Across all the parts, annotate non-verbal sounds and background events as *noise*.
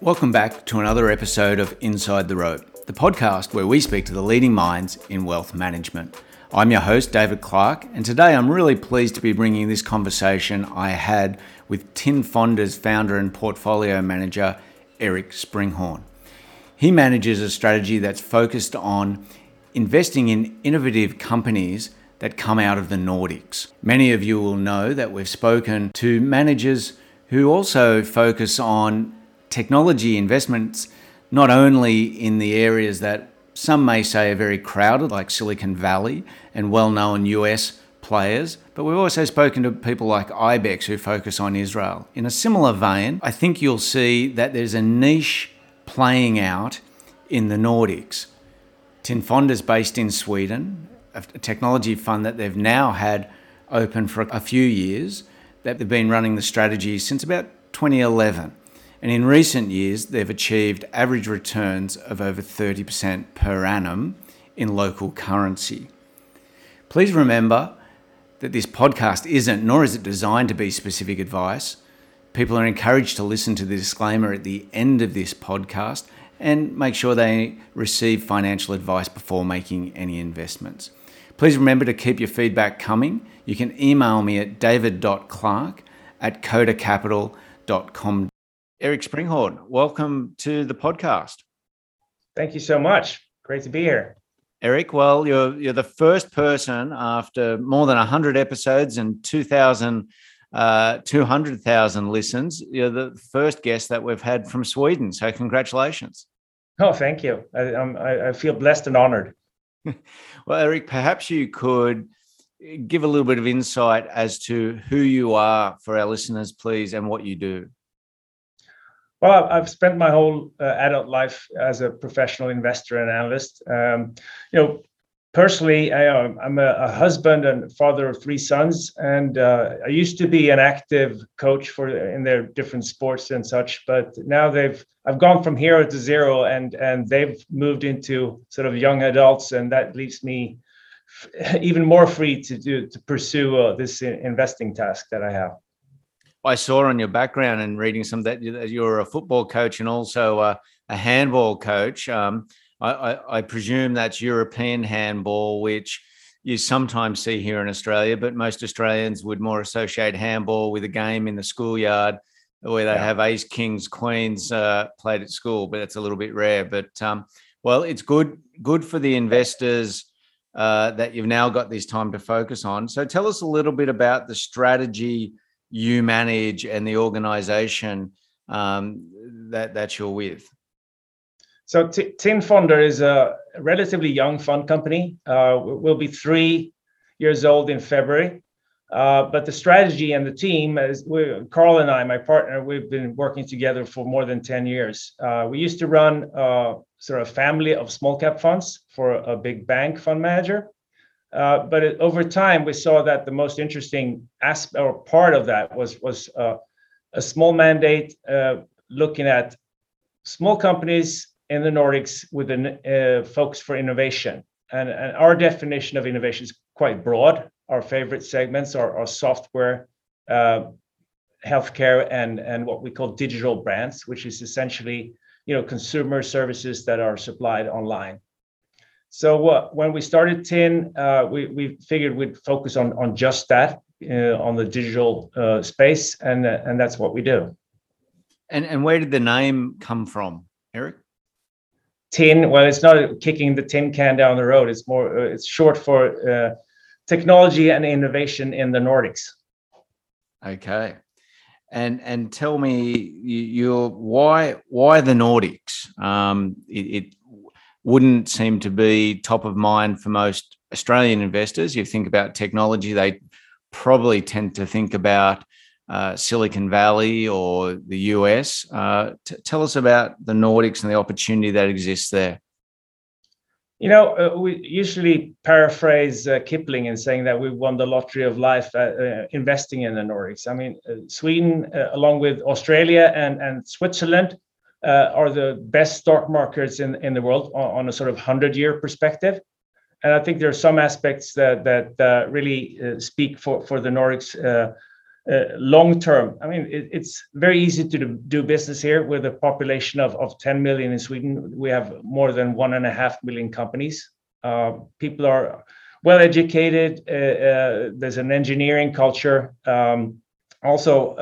Welcome back to another episode of Inside the Rope, the podcast where we speak to the leading minds in wealth management. I'm your host, David Clark, and today I'm really pleased to be bringing this conversation I had with Tin Fonder's founder and portfolio manager, Eric Sprinchorn. He manages a strategy that's focused on investing in innovative companies that come out of the Nordics. Many of you will know that we've spoken to managers who also focus on technology investments, not only in the areas that some may say are very crowded, like Silicon Valley and well known US players, but we've also spoken to people like Ibex who focus on Israel. In a similar vein, I think you'll see that there's a niche playing out in the Nordics. Tinfond is based in Sweden, a technology fund that they've now had open for a few years, that they've been running the strategy since about 2011. And in recent years, they've achieved average returns of over 30% per annum in local currency. Please remember that this podcast isn't, nor is it designed to be specific advice. People are encouraged to listen to the disclaimer at the end of this podcast and make sure they receive financial advice before making any investments. Please remember to keep your feedback coming. You can email me at david.clark at kodacapital.com. Eric Sprinchorn, welcome to the podcast. Thank you so much. Great to be here. Eric, well, you're you're the first person after more than 100 episodes and 2,000 uh, 200,000 listens. You're the first guest that we've had from Sweden. So, congratulations. Oh, thank you. I, I, I feel blessed and honored. *laughs* well, Eric, perhaps you could give a little bit of insight as to who you are for our listeners, please, and what you do. Well, I've spent my whole uh, adult life as a professional investor and analyst. Um, you know, personally, I, am a, a, husband and father of three sons, and uh, I used to be an active coach for in their different sports and such. But now they've I've gone from hero to zero, and and they've moved into sort of young adults, and that leaves me *laughs* even more free to do to pursue uh, this investing task that I have. I saw on your background and reading some that you're a football coach and also a, a handball coach. Um, I, I, I presume that's European handball, which you sometimes see here in Australia, but most Australians would more associate handball with a game in the schoolyard where they yeah. have ace, kings, queens uh, played at school, but it's a little bit rare. But um, well, it's good good for the investors uh, that you've now got this time to focus on. So tell us a little bit about the strategy you manage and the organization um, that that you're with. So T- Tin Fonder is a relatively young fund company. Uh, we'll be three years old in February. Uh, but the strategy and the team, as we, Carl and I, my partner, we've been working together for more than 10 years. Uh, we used to run uh, sort of family of small cap funds for a big bank fund manager. Uh, but it, over time, we saw that the most interesting aspect or part of that was was uh, a small mandate looking at small companies in the Nordics with a uh, focus for innovation. And, and, our definition of innovation is quite broad. Our favorite segments are, are software, uh, healthcare, and, and what we call digital brands, which is essentially you know consumer services that are supplied online. So uh, when we started Tin, uh, we, we figured we'd focus on, on just that, uh, on the digital uh, space, and, and that's what we do. And, and where did the name come from, Eric? tin well it's not kicking the tin can down the road it's more uh, it's short for uh, technology and innovation in the nordics okay and and tell me you, are why why the nordics um, it, it, wouldn't seem to be top of mind for most australian investors you think about technology they probably tend to think about uh, Silicon Valley or the US. Uh, t- tell us about the Nordics and the opportunity that exists there. You know, uh, we usually paraphrase uh, Kipling in saying that we won the lottery of life uh, uh, investing in the Nordics. I mean, Sweden, along with Australia and, and Switzerland, are the best stock markets in, in the world on, on a sort of 100 year perspective. And I think there are some aspects that, that really speak for, for the Nordics Uh, long term, I mean, it's very easy to do business here with a population of of 10 million in Sweden. We have more than 1.5 million companies. Uh, people are well-educated. Uh, there's an engineering culture. Um, also,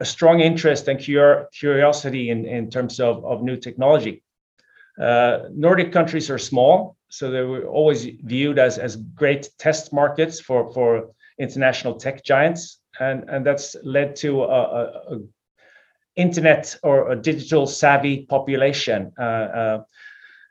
a strong interest and curiosity in in terms of of new technology. Nordic countries are small, so they were always viewed as as great test markets for, for international tech giants. And and that's led to an internet or a digital-savvy population. Uh, uh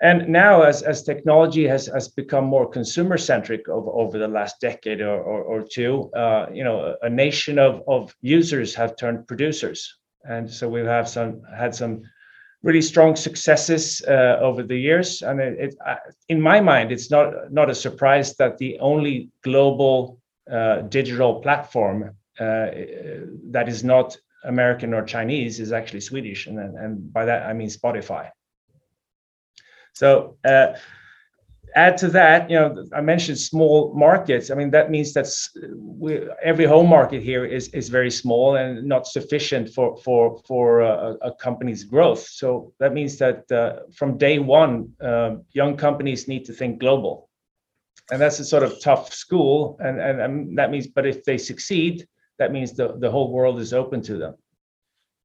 and now as as technology has has become more consumer-centric over the last decade or or two, uh, you know, a nation of of users have turned producers. And so we have some had some really strong successes uh, over the years. And in my mind, it's not a surprise that the only global digital platform Uh, that is not American or Chinese is actually Swedish, and by that I mean Spotify. So uh, add to that, you know, I mentioned small markets. I mean, that means that every home market here is is very small and not sufficient for for for uh, a company's growth. So that means that uh, from day one, um, young companies need to think global. And that's a sort of tough school, and that means But if they succeed, that means the the whole world is open to them.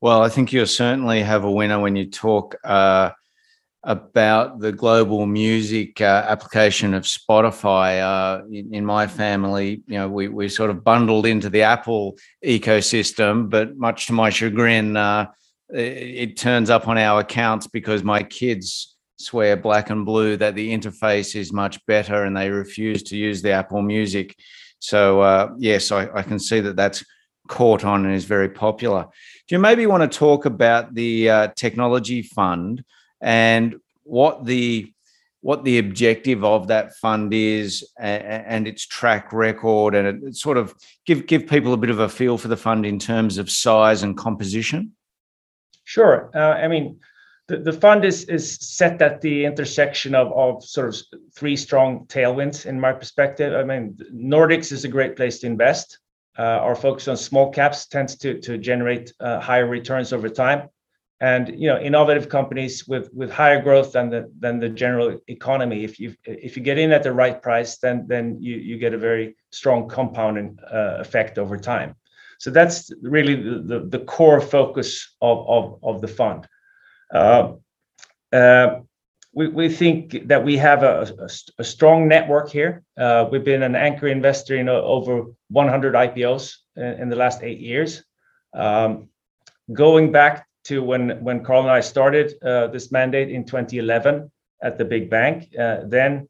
Well, I think you'll certainly have a winner when you talk uh, about the global music uh, application of Spotify. Uh, in my family, you know, we sort of bundled into the Apple ecosystem, but much to my chagrin, it turns up on our accounts because my kids swear black and blue that the interface is much better, and they refuse to use the Apple Music. Uh, yes, I can see that that's caught on and is very popular. Do you maybe wanna talk about the uh, technology fund and what the what the objective of that fund is and its track record, and sort of give give people a bit of a feel for the fund in terms of size and composition? Sure. Uh, I mean, the fund is set at the intersection of sort of three strong tailwinds in my perspective. I mean, Nordics is a great place to invest. Uh, our focus on small caps tends to generate uh, higher returns over time. And you know, innovative companies with with higher growth than the than the general economy, if you if you get in at the right price, then then you you get a very strong compounding uh, effect over time. So that's really the the core focus of, of, of the fund. Uh, uh, we we think that we have a a strong network here. Uh, we've been an anchor investor in over 100 IPOs in the last eight years. Um, going back to when, when Carl and I started this mandate in 2011 at the big bank, then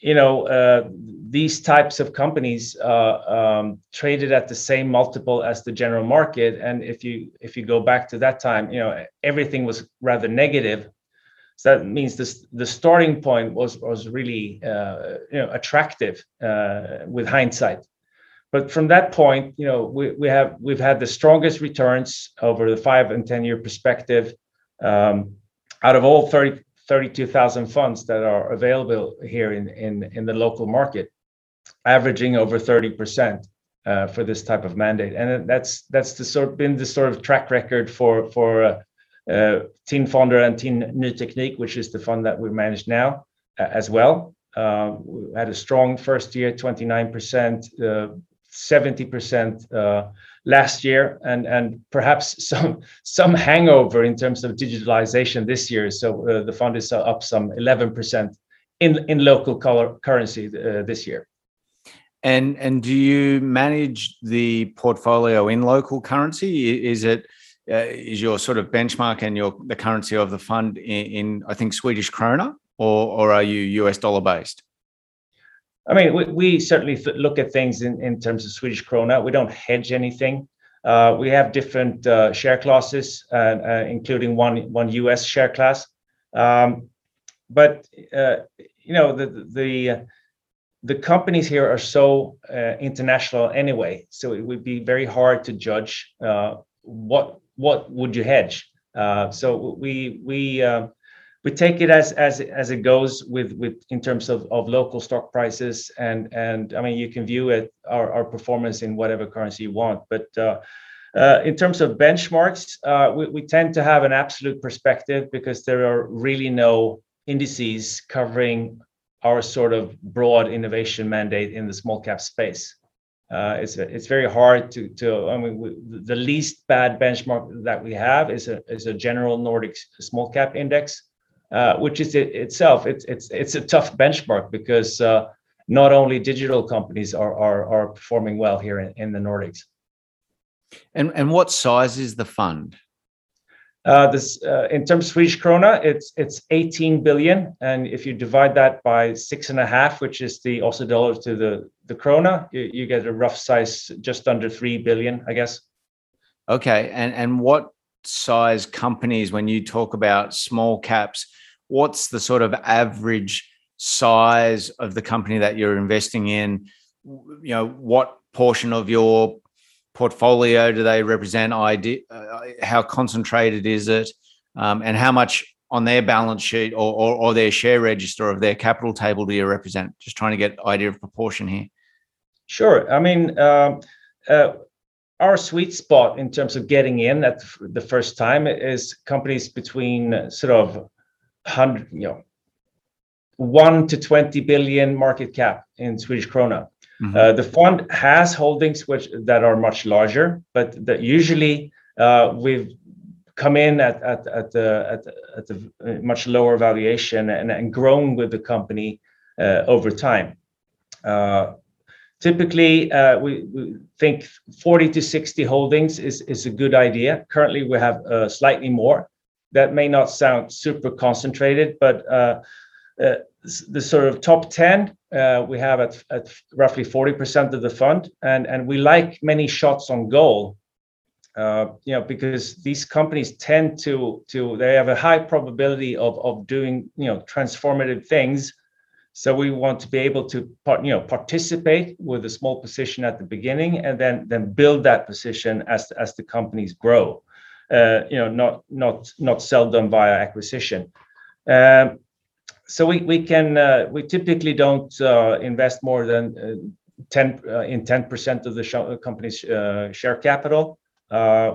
you know uh, these types of companies uh, um, traded at the same multiple as the general market. And if you if you go back to that time, you know, everything was rather negative. So that means this the starting point was was really uh, you know attractive with hindsight. But from that point, you know, we, we have we've had the strongest returns over the five and 10-year perspective um, out of all 32,000 funds that are available here in in the local market, averaging over 30% uh, for this type of mandate. And that's been the sort of track record for for uh, uh, TIN Fonder and TIN New Technique, which is the fund that we manage now as well. We had a strong first year, 29%, 70% last year, and and perhaps *laughs* some some hangover in terms of digitalization this year. So, uh, the fund is up some 11% in in local currency uh, this year. And and do you manage the portfolio in local currency? Uh, is your sort of benchmark and your the currency of the fund in, I think, Swedish krona, or or are you U.S. dollar based? I mean, we certainly look at things in in terms of Swedish krona. We don't hedge anything. Uh, we have different uh, share classes, uh, including one one U.S. share class. Um, but you know, the companies here are so international anyway, so it would be very hard to judge what what would you hedge. So we we take it as as as it goes with with in terms of of local stock prices and and I mean you can view it our our performance in whatever currency you want, but. Uh, uh, in terms of benchmarks, uh, we, we tend to have an absolute perspective because there are really no indices covering our sort of broad innovation mandate in the small cap space. Uh, it's it's very hard to to I mean we, the least bad benchmark that we have is a is a general Nordic small cap index, uh, which is it, itself it's it's it's a tough benchmark because uh, not only digital companies are are, are performing well here in, in the Nordics. And and what size is the fund? Uh, this uh, in terms of Swedish krona, it's it's 18 billion, and if you divide that by six and a half, which is the Aussie dollar to the the krona, you, you get a rough size just under three billion, I guess. Okay, and and what size companies when you talk about small caps? What's the sort of average size of the company that you're investing in? You know, what portion of your portfolio do they represent? Idea, uh, how concentrated is it, um, and how much on their balance sheet or, or, or, their share register of their capital table do you represent? Just trying to get idea of proportion here. Sure. I mean, um, uh, our sweet spot in terms of getting in at the first time is companies between sort of hundred, you know, one to twenty billion market cap in Swedish krona. Mm-hmm. Uh, the fund has holdings which that are much larger, but that usually uh, we've come in at at at the at, at the much lower valuation and, and grown with the company uh, over time. Uh, typically, uh, we, think 40 to 60 holdings is is a good idea. Currently, we have uh, slightly more. That may not sound super concentrated, but the sort of top 10 uh, we have at, roughly 40% of the fund and and we like many shots on goal uh, you know because these companies tend to to they have a high probability of of doing you know transformative things so we want to be able to part, you know participate with a small position at the beginning and then then build that position as as the companies grow uh, you know not not not sell them via acquisition um, so we we can uh, we typically don't uh, invest more than uh, 10 uh, in 10% of the sh- uh, company's share capital.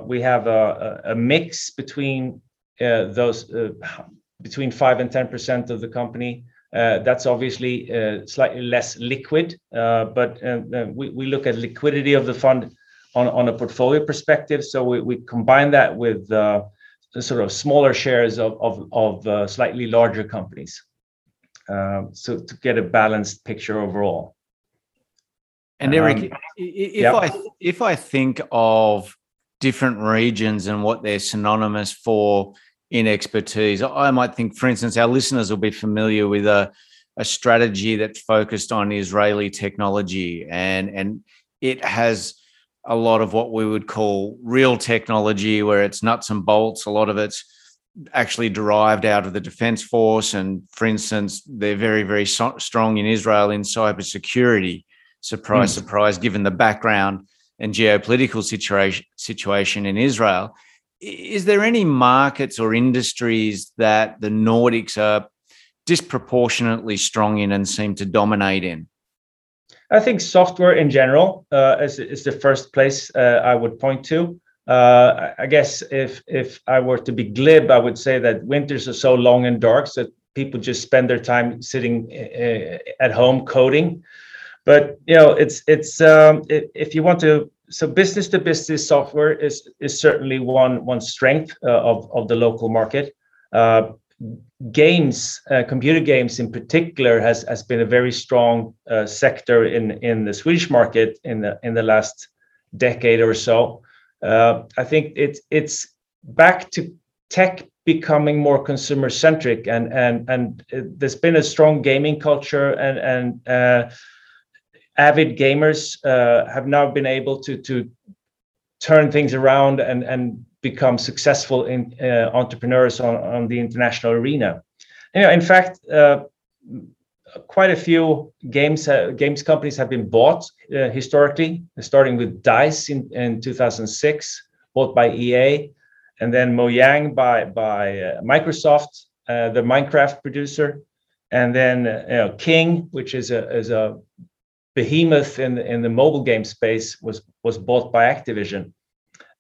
we have a, a, mix between those between 5 and 10% of the company. Uh, that's obviously uh, slightly less liquid, uh, but we, we look at liquidity of the fund on, on a portfolio perspective. So we, we combine that with the sort of smaller shares of, of, of slightly larger companies. So to get a balanced picture overall. And Eric, um, if yep. I if I think of different regions and what they're synonymous for in expertise, I might think, for instance, our listeners will be familiar with a, a strategy that's focused on Israeli technology, and and it has a lot of what we would call real technology, where it's nuts and bolts. A lot of it's actually derived out of the defense force. And for instance, they're very, very so- strong in Israel in cybersecurity. Surprise, mm. surprise, given the background and geopolitical situation, situation in Israel. Is there any markets or industries that the Nordics are disproportionately strong in and seem to dominate in? I think software in general uh, is, is the first place uh, I would point to. Uh, I guess if if I were to be glib, I would say that winters are so long and dark that people just spend their time sitting uh, at home coding. But you know, it's it's um, if you want to, so business to business software is is certainly one one strength uh, of of the local market. Uh, games, uh, computer games in particular, has has been a very strong uh, sector in in the Swedish market in the in the last decade or so. Uh, I think it's it's back to tech becoming more consumer centric and and and there's been a strong gaming culture and and uh, avid gamers uh, have now been able to to turn things around and and become successful in uh, entrepreneurs on on the international arena. You know, in fact, uh, quite a few games uh, games companies have been bought uh, historically, starting with Dice in, in 2006, bought by EA, and then Mojang by by uh, Microsoft, uh, the Minecraft producer, and then you know, King, which is a is a behemoth in the, in the mobile game space, was was bought by Activision,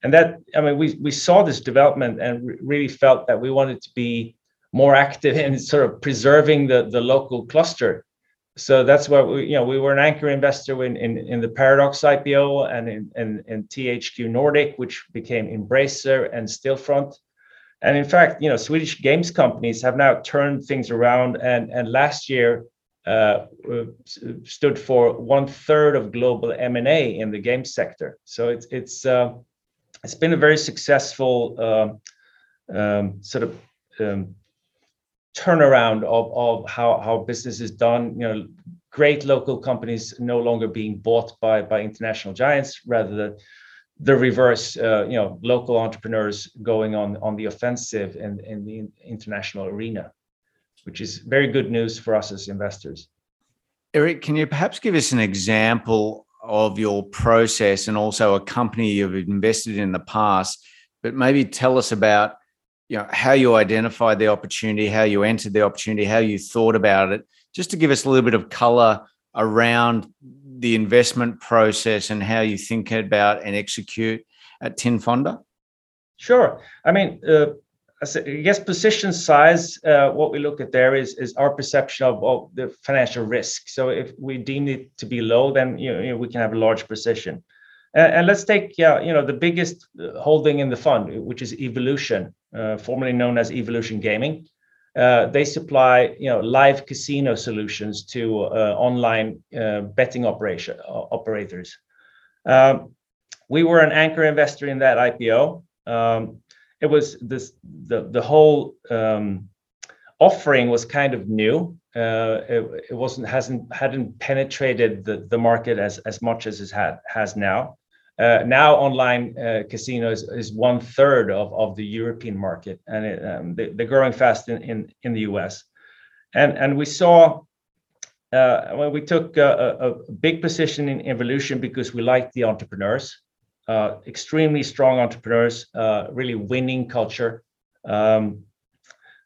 and that I mean we we saw this development and re- really felt that we wanted to be more active *laughs* in sort of preserving the the local cluster. So that's why we you know we were an anchor investor in in, in the Paradox IPO and in, in in THQ Nordic, which became Embracer and Stillfront. And in fact, you know, Swedish games companies have now turned things around, and and last year stood for one third of global M&A in the game sector. So it's it's uh, it's been a very successful um, um, sort of um, turnaround of, of how, how business is done. You know, great local companies no longer being bought by by international giants, rather than the reverse. Uh, you know, local entrepreneurs going on on the offensive in in the international arena, which is very good news for us as investors. Eric, can you perhaps give us an example of your process and also a company you've invested in the past, but maybe tell us about you know how you identified the opportunity, how you entered the opportunity, how you thought about it, just to give us a little bit of color around the investment process and how you think about and execute at Tin Fonder? Sure. I mean, uh, I guess position size, uh, what we look at there is our perception of, the financial risk. So if we deem it to be low, then you know, we can have a large position. And let's take you know the biggest uh, holding in the fund, which is Evolution, uh, formerly known as Evolution Gaming. They supply you know live casino solutions to online betting operation operators. Um, we were an anchor investor in that IPO. It was this the the whole um, offering was kind of new. Uh, it, it wasn't hasn't hadn't penetrated the, the market as as much as it had has now. Uh, now online uh, casinos is one third of, of the European market, and it, um, they, are growing fast in, in, in the US. And and we saw uh, when we took a, a, big position in evolution because we liked the entrepreneurs uh, extremely strong entrepreneurs, uh, really winning culture. Um,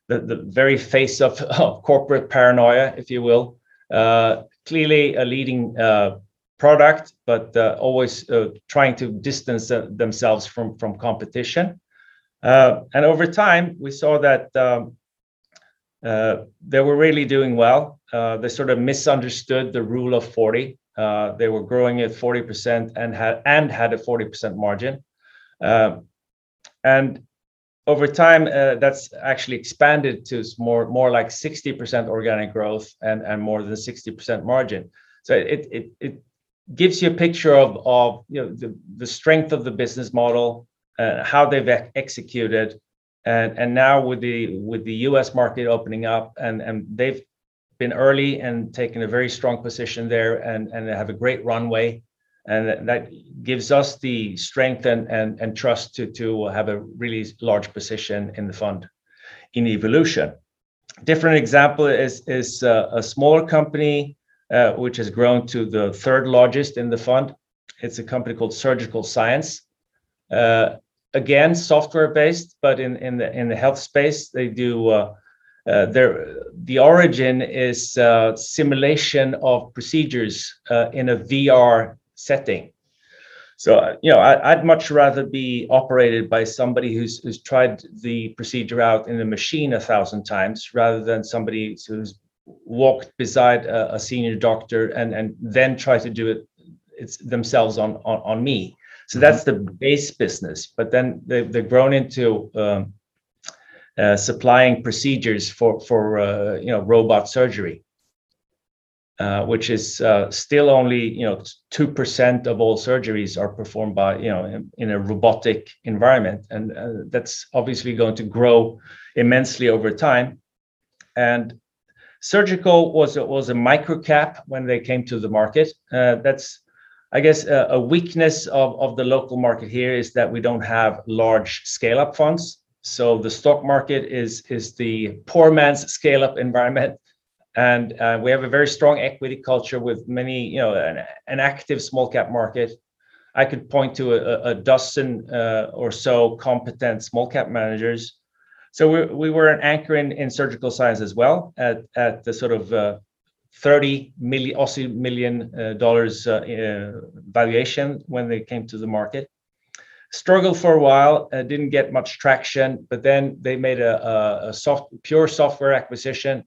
the, the very face of, *laughs* of corporate paranoia, if you will. Uh, clearly a leading uh, product, but uh, always uh, trying to distance themselves from, from competition. and over time, we saw that um, they were really doing well. they sort of misunderstood the rule of 40 uh, they were growing at 40% and had and had a 40% margin. Um, and over time, uh, that's actually expanded to more more like 60% organic growth and and more than 60% margin. So it it it gives you a picture of of you know the the strength of the business model, uh, how they've executed, and and now with the with the U.S. market opening up and and they've been early and taken a very strong position there and, and have a great runway. And that gives us the strength and, and, and trust to, to have a really large position in the fund in evolution. Different example is, is uh, a smaller company uh, which has grown to the third largest in the fund. It's a company called Surgical Science. Uh, again, software based, but in, in, the, in the health space, they do uh, uh, there, the origin is uh, simulation of procedures uh, in a VR setting. So, you know, I, would much rather be operated by somebody who's, who's tried the procedure out in a machine a thousand times rather than somebody who's walked beside a, a senior doctor and, and then try to do it it's themselves on, on, on me. So that's the base business. But then they've, they've grown into um, uh, supplying procedures for for uh, you know robot surgery, uh, which is uh, still only you know two percent of all surgeries are performed by you know in, in a robotic environment, and uh, that's obviously going to grow immensely over time. And surgical was was a micro cap when they came to the market. that's I guess a weakness of, of the local market here is that we don't have large scale up funds. So the stock market is is the poor man's scale up environment, and uh, we have a very strong equity culture with many you know an, an active small cap market. I could point to a, a dozen uh, or so competent small cap managers. So we, we were an anchor in, in surgical science as well at, at the sort of uh, 30 million Aussie million uh, dollars uh, uh, valuation when they came to the market. Struggled for a while, uh, didn't get much traction, but then they made a, a, a soft, pure software acquisition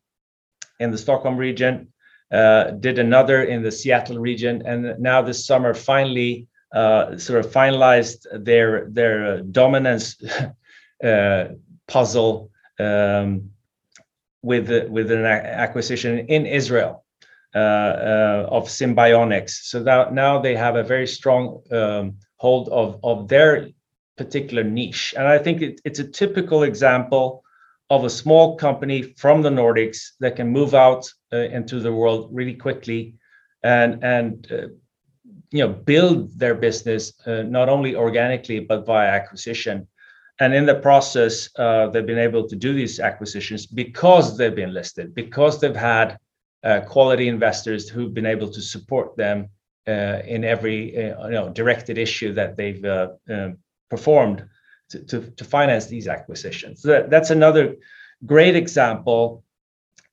in the Stockholm region, uh, did another in the Seattle region, and now this summer finally uh, sort of finalized their their dominance *laughs* puzzle um, with with an acquisition in Israel uh, uh, of Simbionix. So now now they have a very strong um, hold of of their particular niche, and I think it, it's a typical example of a small company from the Nordics that can move out uh, into the world really quickly and and uh, you know build their business uh, not only organically but via acquisition. And in the process, uh, they've been able to do these acquisitions because they've been listed, because they've had uh, quality investors who've been able to support them in every uh, you know directed issue that they've uh, um, performed to, to, to, finance these acquisitions. So that, that's another great example,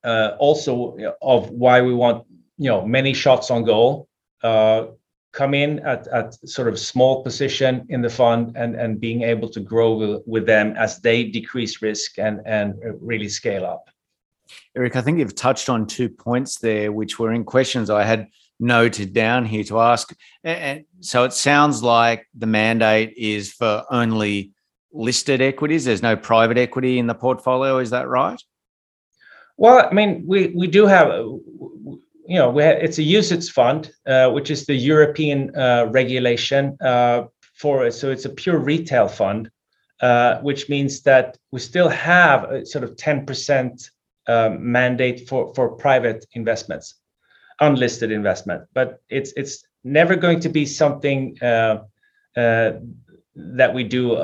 uh, also of why we want you know many shots on goal come in at, at sort of small position in the fund and, and being able to grow with, with them as they decrease risk and, and really scale up. Eric, I think you've touched on two points there, which were in questions I had noted down here to ask. And so it sounds like the mandate is for only listed equities. There's no private equity in the portfolio. Is that right? Well, I mean, we we do have you know, have, it's a UCITS fund, uh, which is the European uh, regulation uh, for so it's a pure retail fund, uh, which means that we still have a sort of 10% um, mandate for for private investments, unlisted investment, but it's it's never going to be something uh, uh, that we do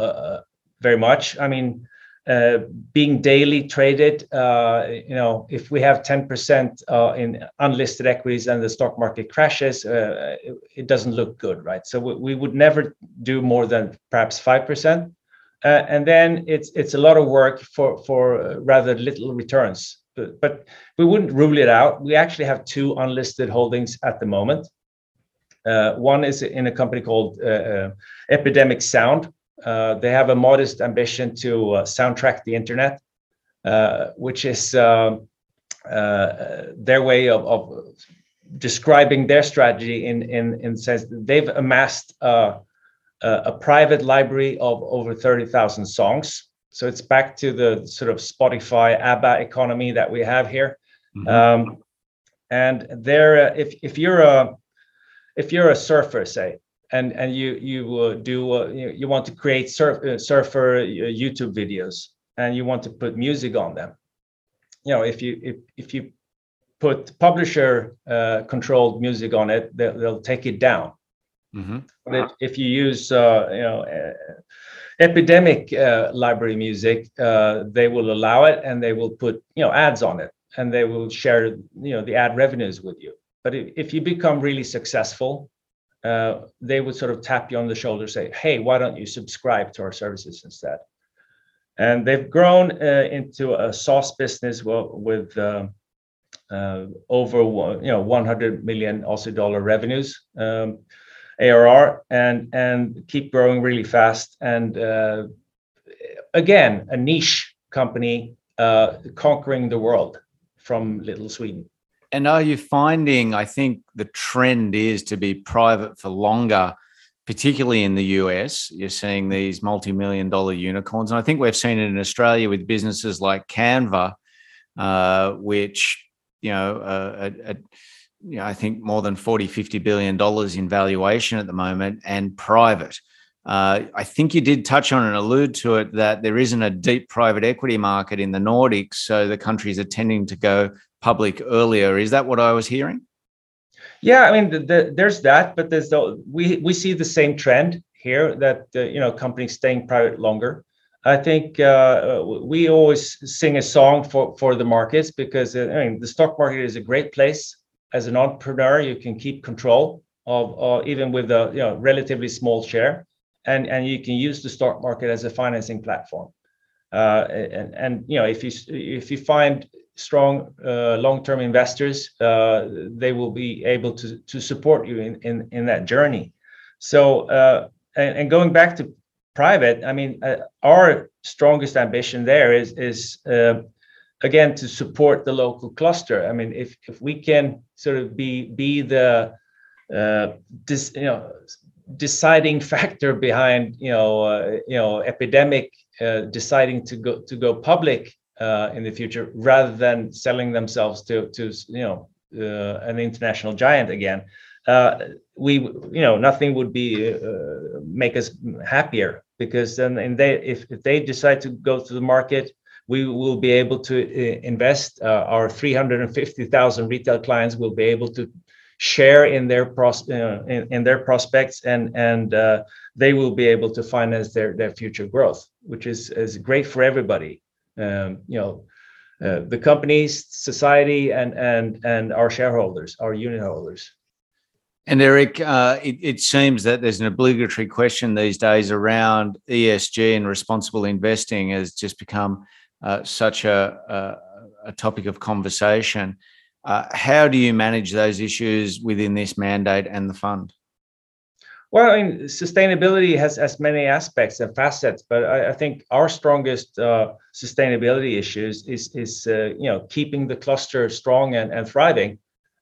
very much. I mean, uh, being daily traded, uh, you know, if we have 10% uh, in unlisted equities and the stock market crashes, uh, it, it, doesn't look good, right? So we, we, would never do more than perhaps 5%. Uh, and then it's it's a lot of work for for rather little returns. But, we wouldn't rule it out. We actually have two unlisted holdings at the moment. one is in a company called Epidemic Sound, uh, they have a modest ambition to uh, soundtrack the internet, uh, which is um, uh, their way of, of, describing their strategy in in in sense they've amassed uh, a private library of over 30,000 songs. So it's back to the sort of Spotify ABBA economy that we have here. Mm-hmm. Um, and there, if if you're a if you're a surfer, say, and and you you uh, do uh, you, you, want to create surf, uh, surfer uh, YouTube videos and you want to put music on them. You know, if you if if you put publisher uh, controlled music on it, they'll, they'll take it down. Mm-hmm. But if, if, you use uh, you know epidemic library music, they will allow it and they will put you know ads on it and they will share you know the ad revenues with you. But if, if you become really successful uh, they would sort of tap you on the shoulder, say, "Hey, why don't you subscribe to our services instead?" And they've grown uh, into a SaaS business with uh, uh, over you know 100 million Aussie dollar revenues, um, ARR, and keep growing really fast. And uh, again, a niche company uh, conquering the world from little Sweden. And are you finding, I think the trend is to be private for longer, particularly in the US? You're seeing these multi million dollar unicorns. And I think we've seen it in Australia with businesses like Canva, uh, which, you know, you know, I think more than 40, 50 billion dollars in valuation at the moment and private. Uh, I think you did touch on and allude to it that there isn't a deep private equity market in the Nordics, so the countries are tending to go public earlier. Is that what I was hearing? Yeah, I mean, the, the, there's that, but there's the, we we see the same trend here that uh, you know companies staying private longer. I think uh, we always sing a song for for the markets because uh, I mean the stock market is a great place. As an entrepreneur, you can keep control of, of even with a you know relatively small share, and and you can use the stock market as a financing platform. Uh, and, and you know if you if you find strong uh, long-term investors, uh, they will be able to to support you in in, in that journey. So uh, and, and, going back to private, I mean, uh, our strongest ambition there is is uh, again to support the local cluster. I mean, if if we can sort of be be the uh, you know deciding factor behind you know you know epidemic deciding to go to go public uh, in the future rather than selling themselves to to you know uh, an international giant again uh, we you know nothing would be uh, make us happier because then and they if, if they decide to go to the market we will be able to uh, invest uh, our 350,000 retail clients will be able to share in their pros in, in, their prospects and and they will be able to finance their their future growth which is is great for everybody um, you know, uh, the companies, society, and and and our shareholders, our unit holders. And Eric, uh, it, it, seems that there's an obligatory question these days around ESG and responsible investing has just become uh, such a, a, a, topic of conversation. Uh, how do you manage those issues within this mandate and the fund? Well, I mean, sustainability has as many aspects and facets, but I, I think our strongest uh, sustainability issues is is uh, you know keeping the cluster strong and, and thriving,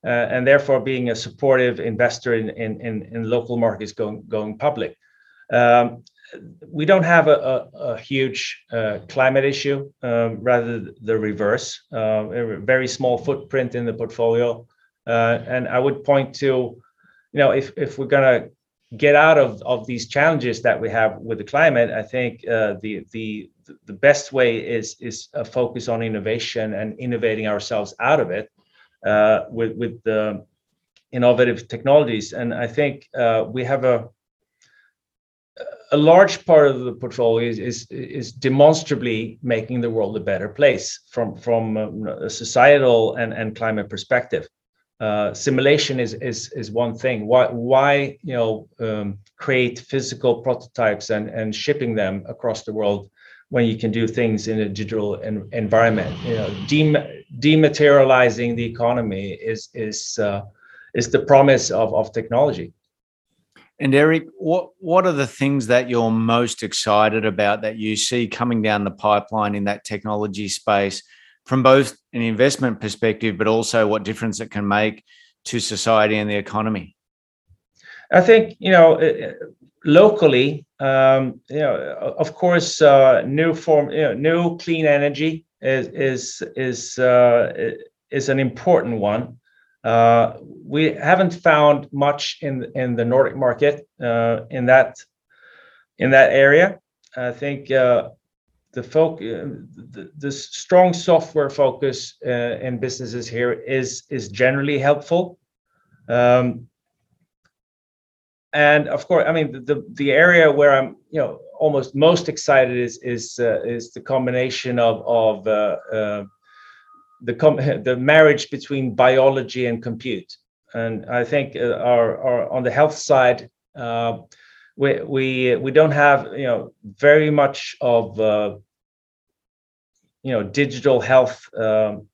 uh, and therefore being a supportive investor in in in, in local markets going going public. Um, we don't have a, a, a huge uh, climate issue, um, rather the reverse. Uh, a very small footprint in the portfolio, uh, and I would point to, you know, if if we're gonna get out of, of these challenges that we have with the climate, I think uh, the the the best way is is a focus on innovation and innovating ourselves out of it uh, with with the innovative technologies. And I think uh, we have a a large part of the portfolio is, is, is demonstrably making the world a better place from from a societal and, and climate perspective uh, simulation is is is one thing. Why why you know um, create physical prototypes and and shipping them across the world when you can do things in a digital en- environment? You know, dem- dematerializing the economy is is uh, is the promise of of technology. And Eric, what what are the things that you're most excited about that you see coming down the pipeline in that technology space? from both an investment perspective, but also what difference it can make to society and the economy? I think you know locally, um, you know, of course, uh, new form, you know, new clean energy is is is uh, is an important one. Uh, we haven't found much in in the Nordic market uh, in that in that area. I think uh, the, the, the strong software focus uh, in businesses here is is generally helpful. Um, and of course, I mean the the area where I'm you know almost most excited is is uh, is the combination of of uh, uh, the com- *laughs* the marriage between biology and compute. And I think uh, our, our on the health side, uh, we we we don't have you know very much of uh, you know digital health um,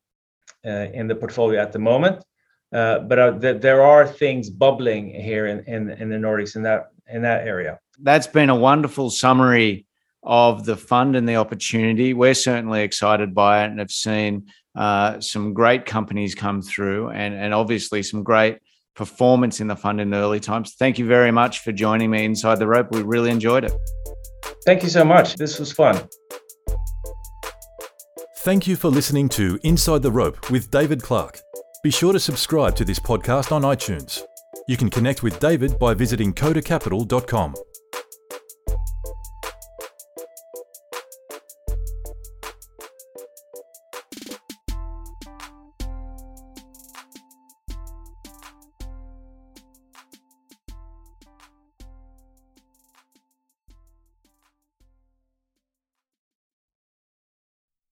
uh, in the portfolio at the moment, uh, but uh, th- there are things bubbling here in, in in the Nordics in that in that area. That's been a wonderful summary of the fund and the opportunity. We're certainly excited by it and have seen uh, some great companies come through and, and obviously some great performance in the fund in the early times. Thank you very much for joining me inside the rope. We really enjoyed it. Thank you so much. This was fun. Thank you for listening to Inside the Rope with David Clark. Be sure to subscribe to this podcast on iTunes. You can connect with David by visiting kodacapital.com.